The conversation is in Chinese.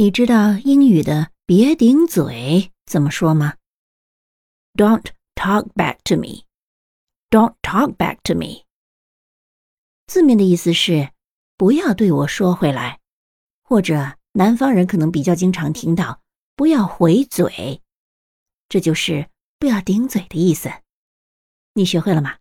你知道英语的别顶嘴怎么说吗？Don't talk back to me. Don't talk back to me. 字面的意思是不要对我说回来。或者南方人可能比较经常听到不要回嘴。这就是不要顶嘴的意思。你学会了吗？